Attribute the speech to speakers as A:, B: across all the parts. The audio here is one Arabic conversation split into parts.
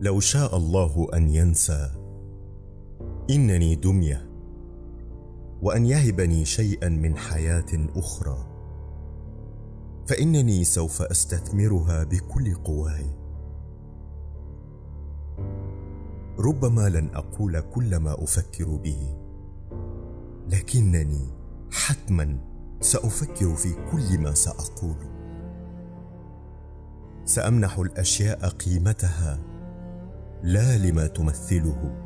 A: لو شاء الله أن ينسى إنني دمية وأن يهبني شيئا من حياة أخرى فإنني سوف أستثمرها بكل قواي. ربما لن أقول كل ما أفكر به لكنني حتما سأفكر في كل ما سأقول. سأمنح الأشياء قيمتها. لا لما تمثله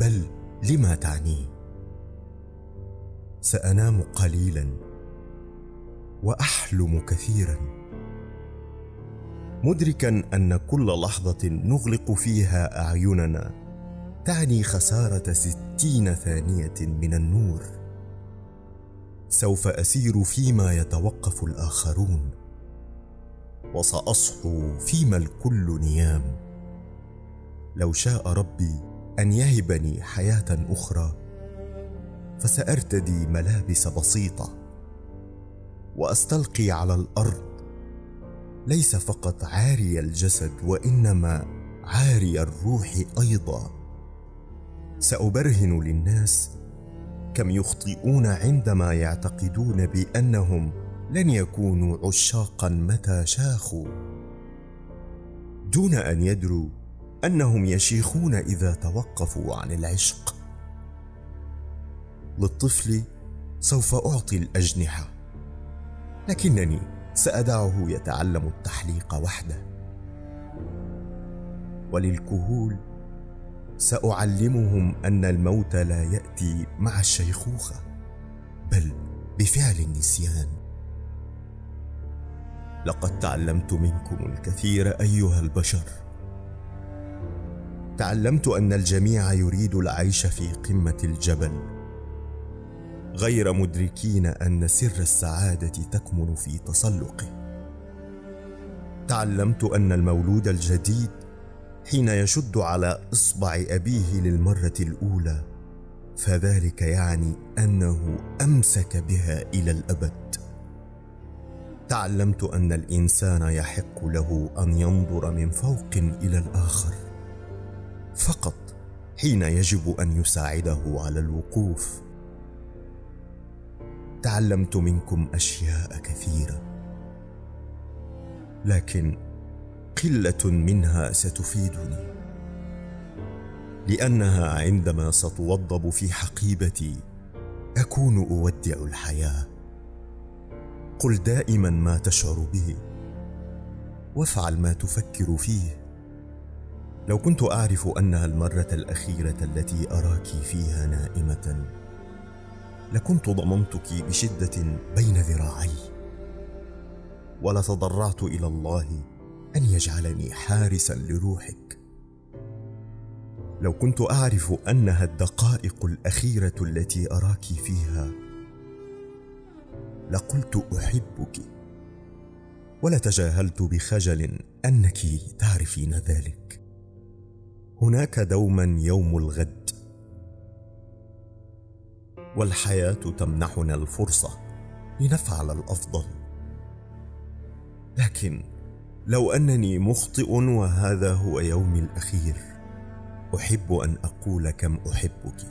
A: بل لما تعنيه. سأنام قليلا وأحلم كثيرا. مدركا أن كل لحظة نغلق فيها أعيننا تعني خسارة ستين ثانية من النور. سوف أسير فيما يتوقف الآخرون وسأصحو فيما الكل نيام. لو شاء ربي أن يهبني حياة أخرى فسأرتدي ملابس بسيطة وأستلقي على الأرض. ليس فقط عاري الجسد وإنما عاري الروح أيضا. سأبرهن للناس كم يخطئون عندما يعتقدون بأنهم لن يكونوا عشاقا متى شاخوا. دون أن يدروا أنهم يشيخون إذا توقفوا عن العشق. للطفل سوف أعطي الأجنحة لكنني سأدعه يتعلم التحليق وحده. وللكهول سأعلمهم أن الموت لا يأتي مع الشيخوخة بل بفعل النسيان. لقد تعلمت منكم الكثير أيها البشر. تعلمت أن الجميع يريد العيش في قمة الجبل. غير مدركين أن سر السعادة تكمن في تسلقه. تعلمت أن المولود الجديد حين يشد على إصبع أبيه للمرة الأولى فذلك يعني أنه أمسك بها إلى الأبد. تعلمت أن الإنسان يحق له أن ينظر من فوق إلى الآخر. فقط حين يجب أن يساعده على الوقوف. تعلمت منكم أشياء كثيرة لكن قلة منها ستفيدني لأنها عندما ستوضب في حقيبتي أكون أودع الحياة. قل دائما ما تشعر به وافعل ما تفكر فيه. لو كنت أعرف أنها المرة الأخيرة التي أراك فيها نائمة لكنت ضممتك بشدة بين ذراعي. ولتضرعت إلى الله أن يجعلني حارسا لروحك. لو كنت أعرف أنها الدقائق الأخيرة التي أراك فيها لقلت أحبك. ولتجاهلت بخجل أنك تعرفين ذلك. هناك دوما يوم الغد. والحياة تمنحنا الفرصة لنفعل الأفضل. لكن لو أنني مخطئ وهذا هو يومي الأخير أحب أن أقول كم أحبك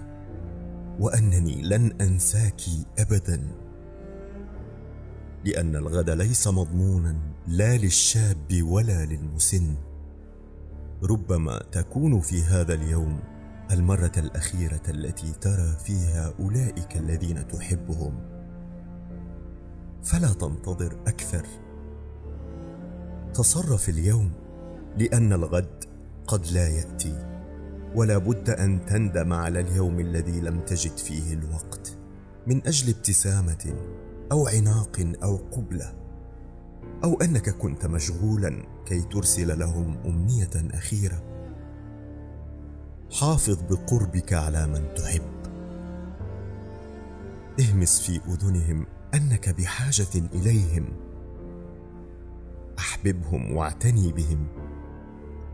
A: وأنني لن أنساك ابدا. لأن الغد ليس مضمونا لا للشاب ولا للمسن. ربما تكون في هذا اليوم المرة الأخيرة التي ترى فيها أولئك الذين تحبهم. فلا تنتظر أكثر. تصرف اليوم لأن الغد قد لا يأتي ولا بد أن تندم على اليوم الذي لم تجد فيه الوقت من أجل ابتسامة أو عناق أو قبلة. أو أنك كنت مشغولا كي ترسل لهم أمنية أخيرة. حافظ بقربك على من تحب. اهمس في أذنهم أنك بحاجة إليهم. أحببهم واعتني بهم.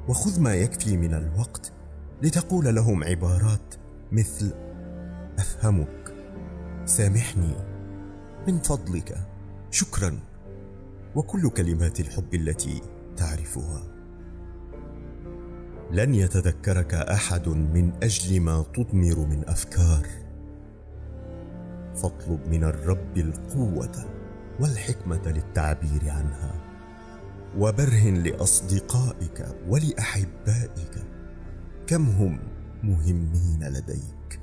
A: وخذ ما يكفي من الوقت لتقول لهم عبارات مثل أفهمك. سامحني. من فضلك. شكرا. وكل كلمات الحب التي تعرفها. لن يتذكرك أحد من أجل ما تضمر من أفكار. فاطلب من الرب القوة والحكمة للتعبير عنها. وبرهن لأصدقائك ولأحبائك. كم هم مهمين لديك؟